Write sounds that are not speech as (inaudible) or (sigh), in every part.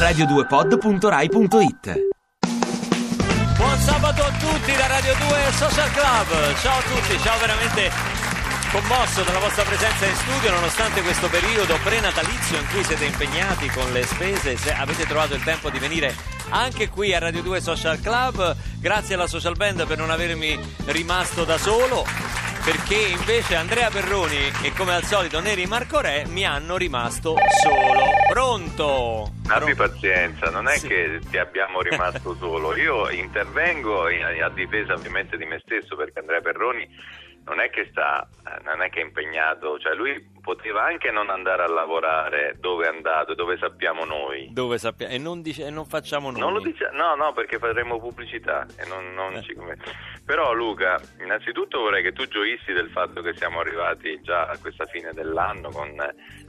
radio2pod.rai.it Buon sabato a tutti da Radio 2 Social Club. Ciao a tutti, ciao veramente commosso dalla vostra presenza in studio nonostante questo periodo prenatalizio in cui siete impegnati con le spese, se avete trovato il tempo di venire anche qui a Radio 2 Social Club. Grazie alla social band per non avermi rimasto da solo. Perché invece Andrea Perroni e come al solito Neri Marco Re mi hanno rimasto solo. Pronto? Abbi pazienza, non è Sì. che ti abbiamo rimasto (laughs) solo. Io intervengo in- a difesa ovviamente di me stesso perché Andrea Perroni non è che sta, non è che è impegnato, cioè lui poteva anche non andare a lavorare dove è andato, dove sappiamo noi. Dove sappiamo? E non, dice, e non facciamo nomi. Non lo dice, no, no, perché faremo pubblicità e non, non Eh. ci Però Luca, innanzitutto vorrei che tu gioissi del fatto che siamo arrivati già a questa fine dell'anno con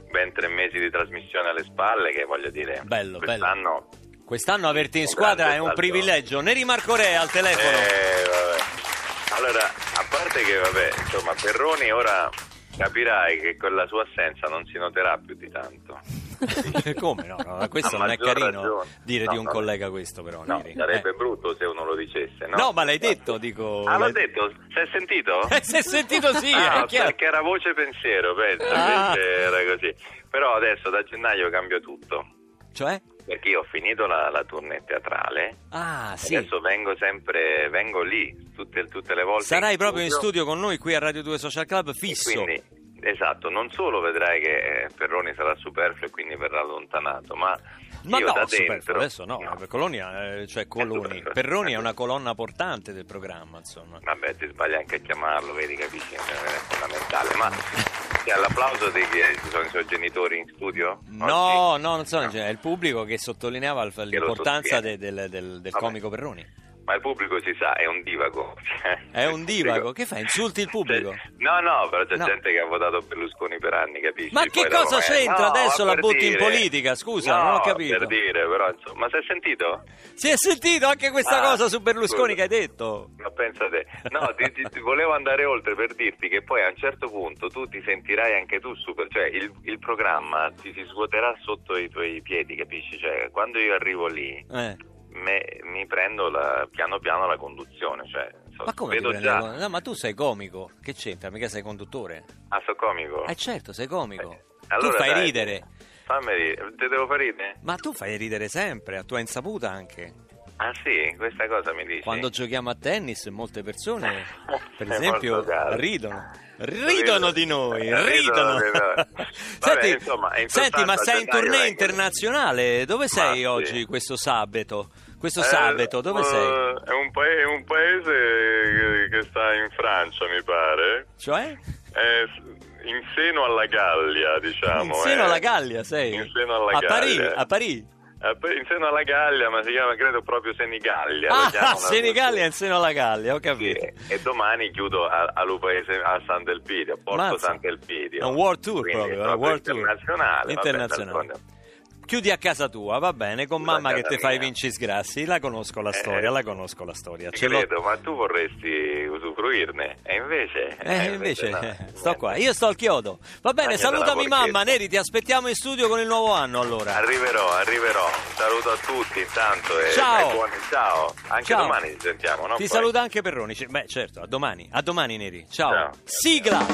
ben tre mesi di trasmissione alle spalle, che voglio dire, Bello, quest'anno Quest'anno averti in squadra è un salto. privilegio. Neri Marco Re al telefono. Eh, vabbè. Allora, a parte che, vabbè, insomma, Perroni ora capirai che con la sua assenza non si noterà più di tanto. (laughs) Come no? no, Questo non è carino ragione. dire No, di un collega questo, però. No, Neri. sarebbe Eh. brutto se uno lo dicesse, no? No, ma l'hai detto, dico. Ah, l'ho l'hai- detto? Si è sentito? (laughs) Si è sentito sì, Ah, è chiaro. perché era voce pensiero, penso, Ah. era così. Però adesso da gennaio cambia tutto, Cioè? perché io ho finito la, la tournée teatrale, Ah, sì. adesso vengo sempre, vengo lì, tutte, tutte le volte Sarai proprio in studio. studio con noi qui a Radio 2 Social Club fisso. Quindi, esatto, non solo vedrai che eh, Perroni sarà superfluo e quindi verrà allontanato, ma, Ma io no, da dentro... adesso no, per Colonia, eh, cioè Coloni. superfluo. Perroni è una colonna portante del programma, insomma. Vabbè, ti sbagli anche a chiamarlo, vedi, capisci? È fondamentale. Ma sì, all'applauso di chi è- sono i suoi genitori in studio? No, Oggi? no, non so, è il pubblico che sottolineava l'importanza del, del- del comico Perroni. Ma il pubblico si sa, è un divago. È un (laughs) divago, che fa? Insulti il pubblico? C'è- no, no, però c'è No. gente che ha votato Berlusconi per anni, capisci? Ma che Poi dopo, cosa eh, c'entra? no, Adesso ma la per butti in dire. politica, scusa, No, non ho capito. per dire, però, insomma, ma si è sentito? Si è sentito anche questa Ah, cosa su Berlusconi scusa. che hai detto? Ma pensa te, no, ti, ti- ti volevo andare oltre per dirti che poi a un certo punto tu ti sentirai anche tu super, cioè il, il programma ti si svuoterà sotto i tuoi piedi, capisci? Cioè, quando io arrivo lì, Eh. Me- mi prendo la- piano piano la conduzione, cioè, so- Ma come vedo già, la- No, ma tu sei comico. Che c'entra? Mica sei conduttore. ah, so comico? Eh certo, sei comico. Eh, allora tu fai dai. ridere. Fammi ridere, te devo far ridere? Ma tu fai ridere sempre, a tua insaputa anche. Ah sì, questa cosa mi dici? Quando giochiamo a tennis molte persone, (laughs) per esempio, ridono. Ridono di noi, Ridono noi. (laughs) Vabbè, senti, insomma, in senti, ma sei in tournée internazionale? Dove sei sì. oggi, questo sabato? Questo Eh, sabato, dove eh, sei? È un, pa- è un paese che, sta in Francia, mi pare. Cioè? È in seno alla Gallia, diciamo. In seno eh. alla Gallia sei? In seno alla a Gallia. a Parigi. Eh, in seno alla Gallia, ma si chiama credo proprio Senigallia. lo Ah, (laughs) Senigallia in seno alla Gallia, ho Sì, capito. e domani chiudo a, a Lupaese a Sant'Elpidio, a Porto Mazza. Sant'Elpidio. È un world tour Quindi, proprio, un world tour. internazionale. vabbè, Internazionale. d'altronde- Chiudi a casa tua, va bene, con Chiudo mamma che ti fai vinci sgrassi. La conosco la Eh, storia, la conosco la storia. Ce credo, ma tu vorresti usufruirne e invece... Eh, invece no, sto niente. qua, io sto al chiodo. Va bene, della salutami mamma, Neri, ti aspettiamo in studio con il nuovo anno allora. Arriverò, arriverò. Un saluto a tutti intanto e Ciao. e buoni- ciao. Anche Ciao. domani ci sentiamo, no? Ti Poi. saluta anche Perroni. Beh, certo, a domani. A domani, Neri. Ciao. Ciao. Sigla!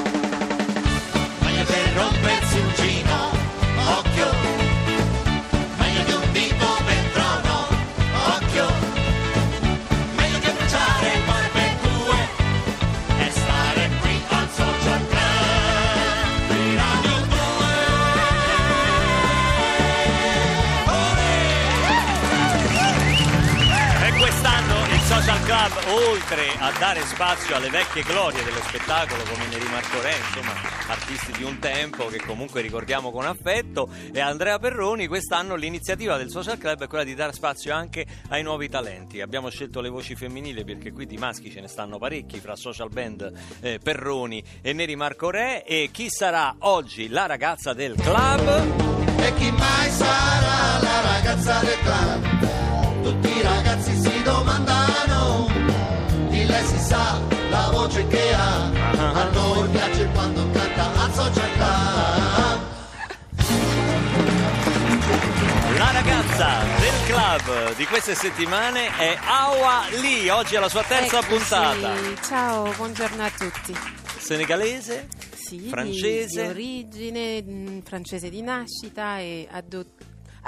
Club, oltre a dare spazio alle vecchie glorie dello spettacolo come Neri Marco Re, insomma, artisti di un tempo che comunque ricordiamo con affetto, e Andrea Perroni, quest'anno l'iniziativa del Social Club è quella di dare spazio anche ai nuovi talenti. Abbiamo scelto le voci femminili perché qui di maschi ce ne stanno parecchi, fra social band eh, Perroni e Neri Marco Re. E chi sarà oggi la ragazza del club? E chi mai sarà la ragazza del club? Tutti i ragazzi si domandano, lei si sa la voce che ha, a noi piace quando canta al social club. La ragazza del club di queste settimane è Awa Lee, oggi è la sua terza Eccoci. puntata. Ciao, buongiorno a tutti. Senegalese? Sì, di- Francese? Di, origine, mh, francese di nascita e ado-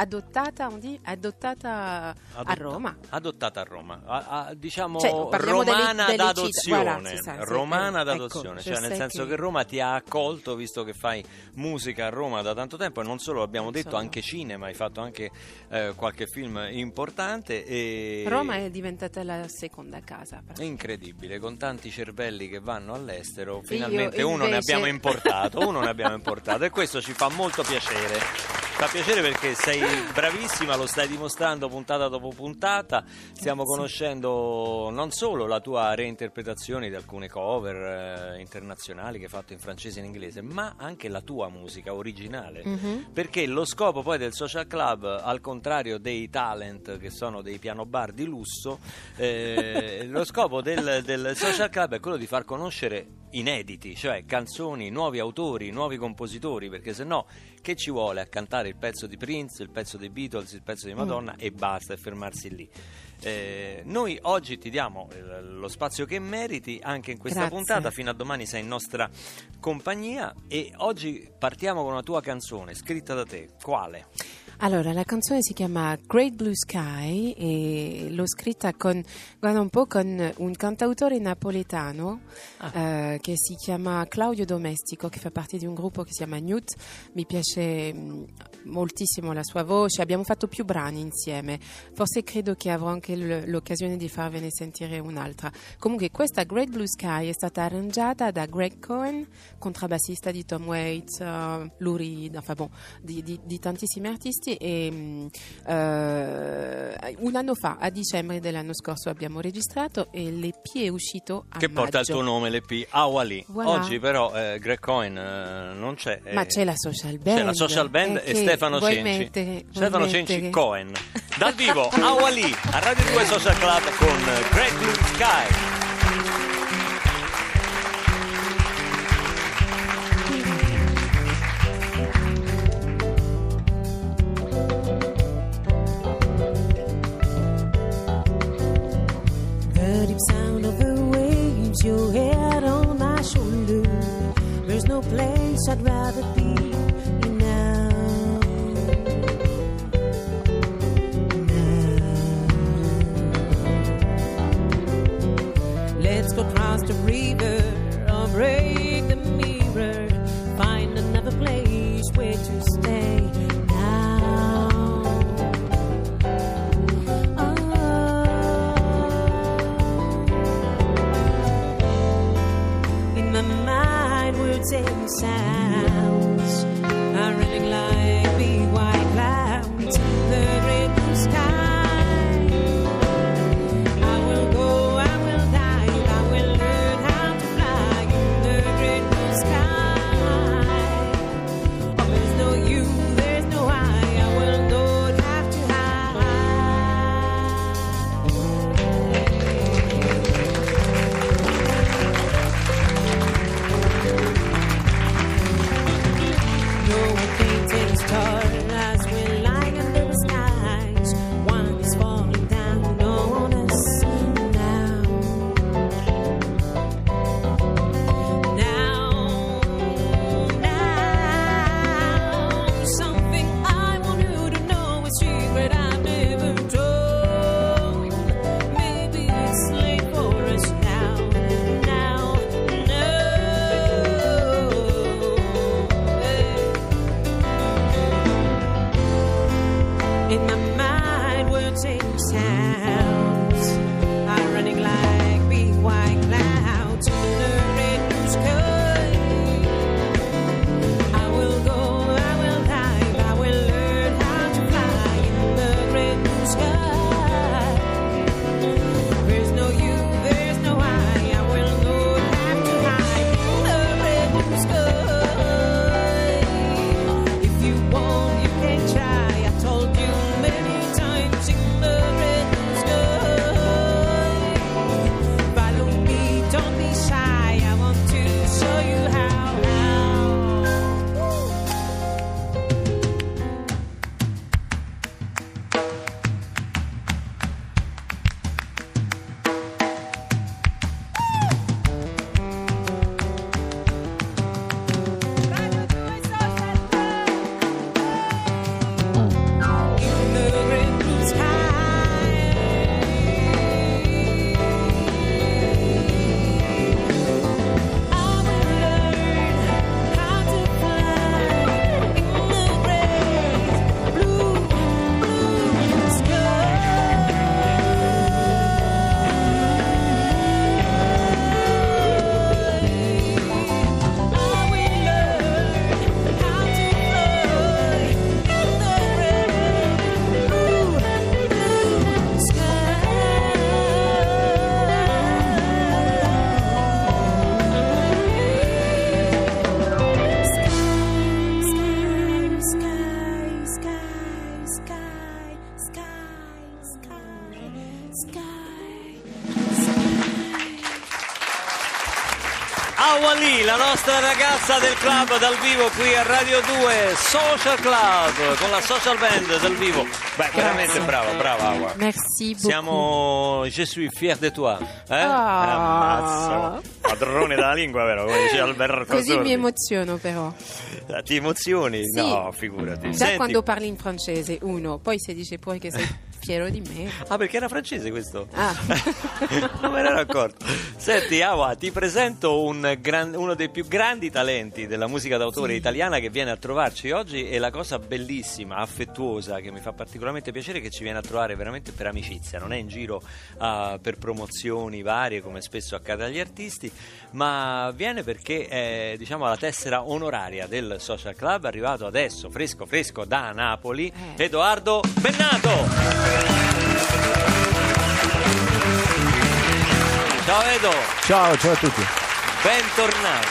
adottata, dit? adottata a Adotta- Roma. Adottata a Roma, A- a- diciamo Cioè, delle- romana delle d'adozione. ça, c'est- romana eh, d'adozione, ecco, cioè nel senso che- che Roma ti ha accolto visto che fai musica a Roma da tanto tempo e non solo, abbiamo Non detto solo. anche cinema, hai fatto anche eh, qualche film importante e Roma è diventata la seconda casa. È incredibile, con tanti cervelli che vanno all'estero, Io finalmente uno ne invece- abbiamo importato, uno ne abbiamo importato e questo ci fa molto piacere. Fa piacere perché sei bravissima, lo stai dimostrando puntata dopo puntata. Stiamo conoscendo non solo la tua reinterpretazione di alcune cover eh, internazionali che hai fatto in francese e in inglese, ma anche la tua musica originale. Mhm. Perché lo scopo poi del social club, al contrario dei talent che sono dei piano bar di lusso, eh, lo scopo del, del social club è quello di far conoscere inediti, cioè canzoni, nuovi autori, nuovi compositori, perché se no che ci vuole a cantare il pezzo di Prince, il pezzo dei Beatles, il pezzo di Madonna e basta e fermarsi lì. Eh, noi oggi ti diamo eh, lo spazio che meriti anche in questa Grazie. puntata, fino a domani sei in nostra compagnia e oggi partiamo con una tua canzone scritta da te. Quale? Allora, la canzone si chiama Great Blue Sky e l'ho scritta con, guarda un po' con un cantautore napoletano eh, che si chiama Claudio Domestico, che fa parte di un gruppo che si chiama Newt. Mi piace mh, moltissimo la sua voce, abbiamo fatto più brani insieme. Forse credo che avrò anche l- l'occasione di farvene sentire un'altra. Comunque, questa Great Blue Sky è stata arrangiata da Greg Cohen, contrabbassista di Tom Waits, eh, Lou Reed, enfin bon, di, di- di tantissimi artisti e mm, eh, un anno fa, a dicembre dell'anno scorso, abbiamo registrato e l'EP è uscito a che porta il maggio. tuo nome, l'EP Awali. Voilà. Oggi però eh, Greg Cohen eh, non c'è. eh, Ma c'è la social band. C'è la social band Eh, e Stefano Cenci. mettere- Stefano Cenci mettere- Cohen. Dal vivo, (laughs) Awali, a Radio 2 Social Club con Great Blue Sky. I'd rather be now. Now. Let's go the river in the mind will take time. Ragazza del club dal vivo qui a Radio 2 Social Club con la social band dal vivo. Beh, veramente brava, brava Awa. Merci beaucoup. Siamo Je suis fier de toi. Eh? Ah. Ammazza. Padrone della lingua, vero? Come dice Alberto Così Sordi. mi emoziono però. Eh, Ti emozioni? Sì. No, figurati. Già Senti- quando parli in francese, uno, poi si dice pure che sei fiero di me. Ah, perché era francese questo? Ah. (laughs) non me ne ero accorto. Senti, Awa, ti presento un gran- uno dei più grandi talenti della musica d'autore italiana che viene a trovarci oggi e la cosa bellissima, affettuosa, che mi fa particolarmente piacere è che ci viene a trovare veramente per amicizia, non è in giro ah, per promozioni varie come spesso accade agli artisti, ma viene perché è diciamo la tessera onoraria del Social Club arrivato adesso, fresco fresco da Napoli, Eh. Edoardo Bennato. Ciao Edo, Ciao, ciao a tutti. bentornato.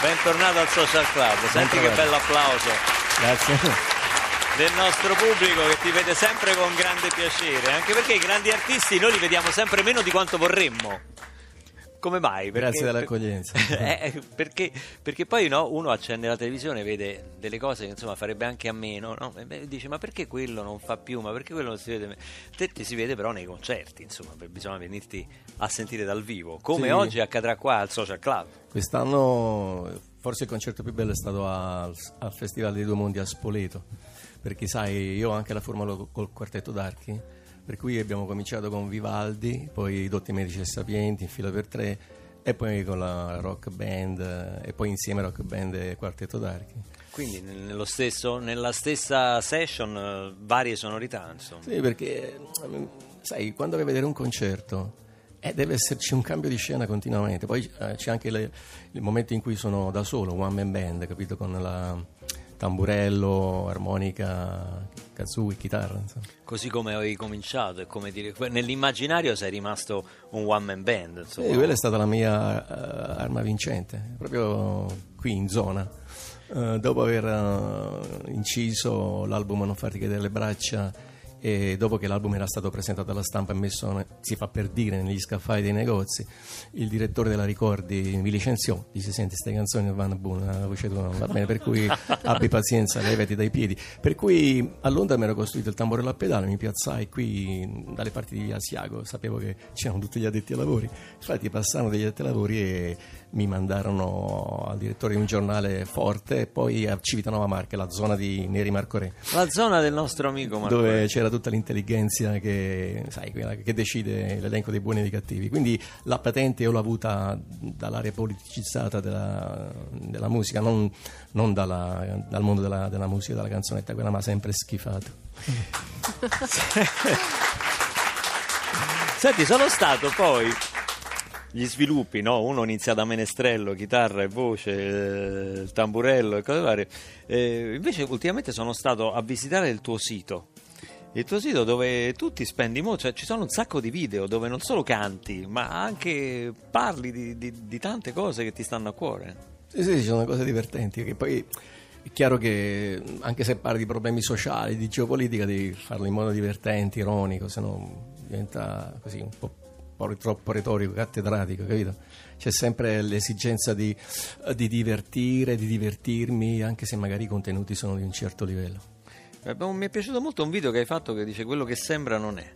Bentornato al Social Club. Senti che bello applauso Grazie. del nostro pubblico che ti vede sempre con grande piacere, anche perché i grandi artisti noi li vediamo sempre meno di quanto vorremmo. Come mai? Perché- Grazie dell'accoglienza. (laughs) Eh, perché, perché poi no, uno accende la televisione e vede delle cose che insomma farebbe anche a meno no? e dice ma perché quello non fa più ma perché quello non si vede te ti si vede però nei concerti insomma bisogna venirti a sentire dal vivo come Sì. oggi accadrà qua al Social Club Quest'anno forse il concerto più bello è stato al, al Festival dei Due Mondi a Spoleto, perché sai, io ho anche la formula col- col quartetto d'archi, per cui abbiamo cominciato con Vivaldi, poi i Dotti Medici e Sapienti in fila per tre, e poi con la rock band, e poi insieme rock band e quartetto d'archi. quindi stesso, nella stessa session eh, varie sonorità insomma Sì, perché sai, quando vai a vedere un concerto eh, deve esserci un cambio di scena continuamente. Poi eh, c'è anche le- il momento in cui sono da solo, one man band, capito? Con la tamburello, armonica, kazooie, chitarra. Insomma. così come hai cominciato e come dire nell'immaginario sei rimasto un one man band insomma. Sì, quella è stata la mia eh, arma vincente, proprio qui in zona. Eh, dopo aver eh, inciso l'album Non farti cadere le braccia e dopo che l'album era stato presentato alla stampa e messo, si fa per dire, negli scaffali dei negozi, il direttore della Ricordi mi licenziò, disse senti queste canzoni vanno buone, la voce tua non va bene, per cui (laughs) abbi pazienza, levati dai piedi. Per cui a Londra mi ero costruito il tamburello a pedale, mi piazzai qui dalle parti di Asiago, sapevo che c'erano tutti gli addetti ai lavori, infatti passarono degli addetti ai lavori e mi mandarono al direttore di un giornale forte e poi a Civitanova Marche, la zona di Neri Marco Re la zona del nostro amico Marco dove c'era tutta l'intelligenza che, sai, che decide l'elenco dei buoni e dei cattivi. Quindi la patente io l'ho avuta dall'area politicizzata della, della musica, non, non dalla- dal mondo della, della musica, della canzonetta, quella mi ha sempre schifato. (laughs) Senti, sono stato poi gli sviluppi, no? Uno inizia da menestrello, chitarra e voce, eh, tamburello e cose varie. Eh, invece ultimamente sono stato a visitare il tuo sito. Il tuo sito dove tu ti spendi molto, cioè ci sono un sacco di video dove non solo canti, ma anche parli di, di- di tante cose che ti stanno a cuore. Sì, sì, ci sono cose divertenti, che poi è chiaro che anche se parli di problemi sociali, di geopolitica, devi farlo in modo divertente, ironico, se no diventa così un po', po' troppo retorico, cattedratico, capito? C'è sempre l'esigenza di, di divertire, di divertirmi, anche se magari i contenuti sono di un certo livello. Abbiamo- Mi è piaciuto molto un video che hai fatto che dice quello che sembra non è.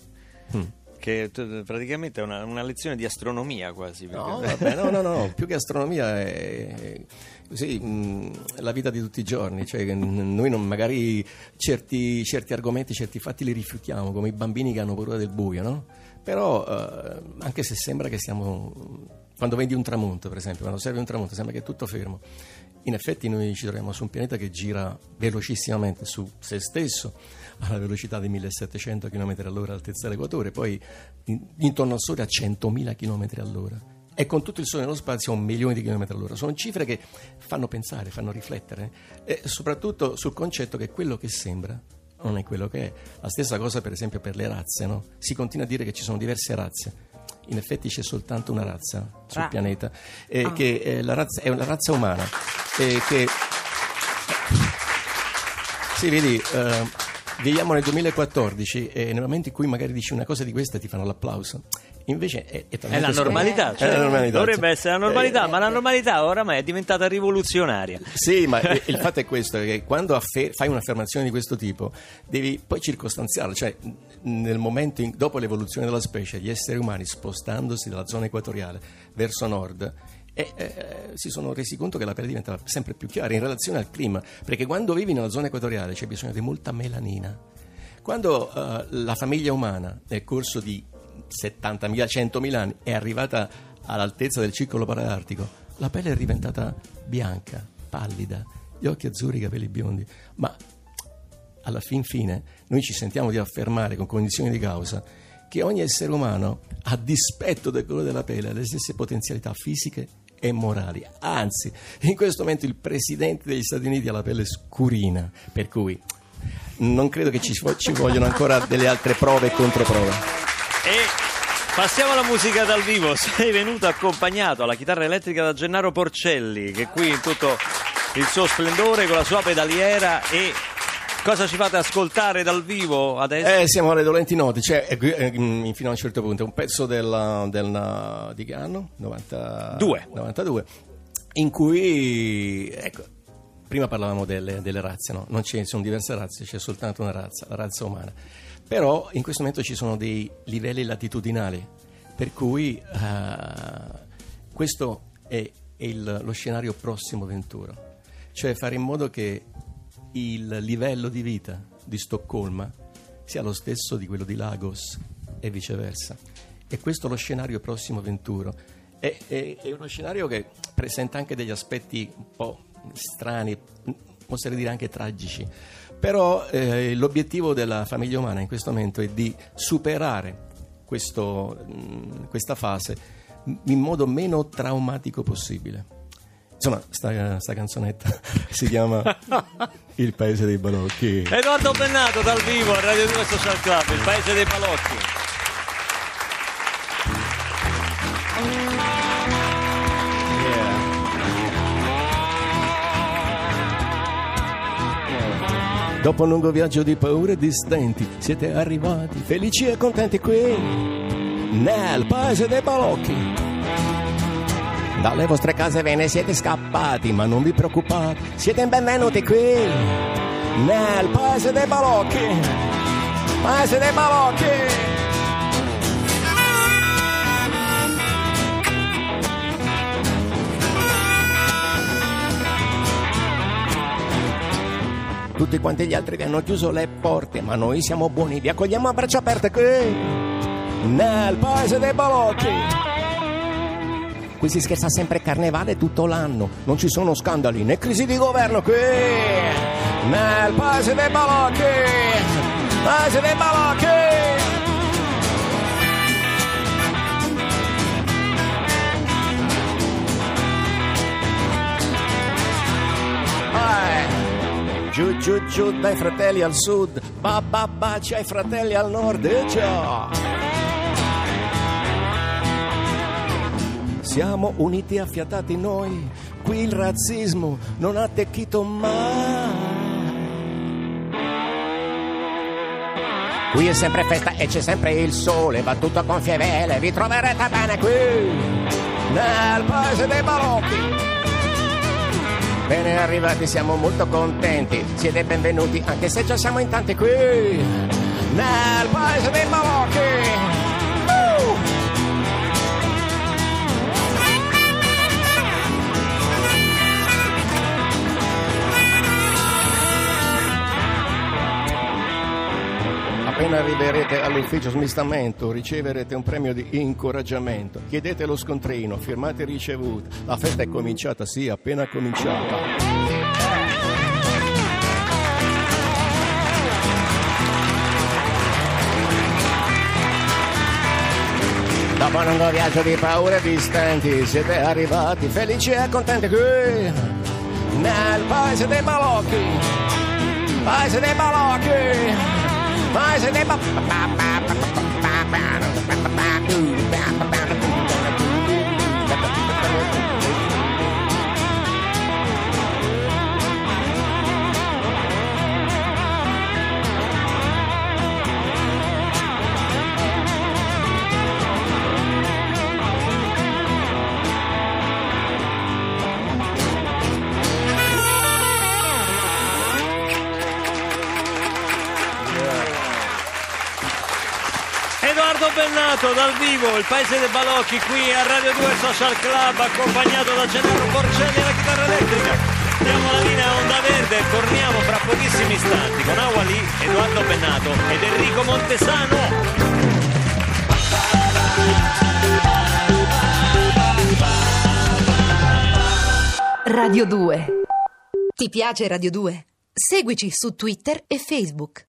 Mm. Che t- praticamente è una, una lezione di astronomia quasi. No, (laughs) vabbè, no, no, no, più che astronomia è così, mh, la vita di tutti i giorni, cioè noi non, magari certi, certi argomenti, certi fatti li rifiutiamo, come i bambini che hanno paura del buio, no? Però eh, anche se sembra che siamo, quando vedi un tramonto per esempio, quando osservi un tramonto sembra che è tutto fermo, in effetti noi ci troviamo su un pianeta che gira velocissimamente su se stesso (laughs) alla velocità di 1700 km all'ora all'altezza dell'equatore, poi in- intorno al Sole a 100.000 km all'ora e con tutto il Sole nello spazio a un milione di km all'ora. Sono cifre che fanno pensare, fanno riflettere e soprattutto sul concetto che quello che sembra non è quello che è. La stessa cosa per esempio per le razze, no? Si continua a dire che ci sono diverse razze. In effetti c'è soltanto una razza sul Ah. pianeta, eh, che è la razza, è una razza umana. eh, che... Sì, vedi, eh, viviamo nel 2014 e nel momento in cui magari dici una cosa di questa ti fanno l'applauso. Invece è, è, È la normalità, cioè, la normalità, dovrebbe essere la normalità, Eh, ma la normalità oramai è diventata rivoluzionaria. Sì, ma (laughs) eh, il fatto è questo, che quando affe- fai un'affermazione di questo tipo devi poi circostanziarla, cioè nel momento, in- dopo l'evoluzione della specie, gli esseri umani spostandosi dalla zona equatoriale verso nord, e, eh, si sono resi conto che la pelle diventa sempre più chiara in relazione al clima, perché quando vivi nella zona equatoriale c'è bisogno di molta melanina. Quando eh, la famiglia umana nel corso di 70.000, 100.000 anni è arrivata all'altezza del circolo paleartico, la pelle è diventata bianca, pallida, gli occhi azzurri, i capelli biondi, ma alla fin fine noi ci sentiamo di affermare con condizioni di causa che ogni essere umano, a dispetto del colore della pelle, ha le stesse potenzialità fisiche e morali. Anzi, in questo momento il presidente degli Stati Uniti ha la pelle scurina, per cui non credo che ci, ci vogliono ancora delle altre prove e controprove. Passiamo alla musica dal vivo. (laughs) Sei venuto accompagnato alla chitarra elettrica da Gennaro Porcelli, che qui in tutto il suo splendore con la sua pedaliera e cosa ci fate ascoltare dal vivo adesso? Eh, siamo alle dolenti note, cioè, eh, fino a un certo punto, è un pezzo del, del- di che anno? 90 Due. 92, in cui, ecco, prima parlavamo delle, delle razze, no? Non ci sono diverse razze, c'è soltanto una razza, la razza umana. Però in questo momento ci sono dei livelli latitudinali, per cui eh, questo è, il- lo scenario prossimo venturo, cioè fare in modo che il livello di vita di Stoccolma sia lo stesso di quello di Lagos e viceversa. E questo è lo scenario prossimo venturo. È, è- è uno scenario che presenta anche degli aspetti un po' strani, potrei dire anche tragici. Però eh, l'obiettivo della famiglia umana in questo momento è di superare questo, mh, questa fase in modo meno traumatico possibile. Insomma, sta, sta canzonetta (laughs) si chiama (laughs) Il paese dei balocchi. Edoardo Bennato dal vivo a Radio 2 Social Club, il paese dei balocchi. Dopo un lungo viaggio di paure e di stenti, siete arrivati felici e contenti qui, nel paese dei balocchi. Dalle vostre case ve ne siete scappati, ma non vi preoccupate, siete benvenuti qui, nel paese dei balocchi. Paese dei balocchi. Tutti quanti gli altri vi hanno chiuso le porte, ma noi siamo buoni, vi accogliamo a braccia aperte qui, nel paese dei balocchi. Qui si scherza sempre carnevale tutto l'anno, non ci sono scandali né crisi di governo qui, nel paese dei balocchi, paese dei balocchi. Giù giù giù dai fratelli al sud, ba ba baci ai fratelli al nord, e già. Siamo uniti e affiatati noi, qui il razzismo non ha attecchito mai. Qui è sempre festa e c'è sempre il sole, va tutto con fievele, vi troverete bene qui, nel paese dei balocchi. Bene arrivati, siamo molto contenti, siete benvenuti anche se già siamo in tanti qui, nel paese dei balocchi. Appena arriverete all'ufficio smistamento riceverete un premio di incoraggiamento. Chiedete lo scontrino, firmate ricevuta. La festa è cominciata, sì, appena cominciata. Dopo un lungo viaggio di paure e di stenti siete arrivati felici e contenti qui nel paese dei balocchi. Paese dei balocchi. Paese dei balocchi. Bennato dal vivo, il paese dei balocchi qui a Radio 2 Social Club, accompagnato da Gennaro Porcelli alla chitarra elettrica. Diamo la linea a Onda Verde e torniamo fra pochissimi istanti con Awali, Edoardo Bennato ed Enrico Montesano. Radio 2. Ti piace Radio 2? Seguici su Twitter e Facebook.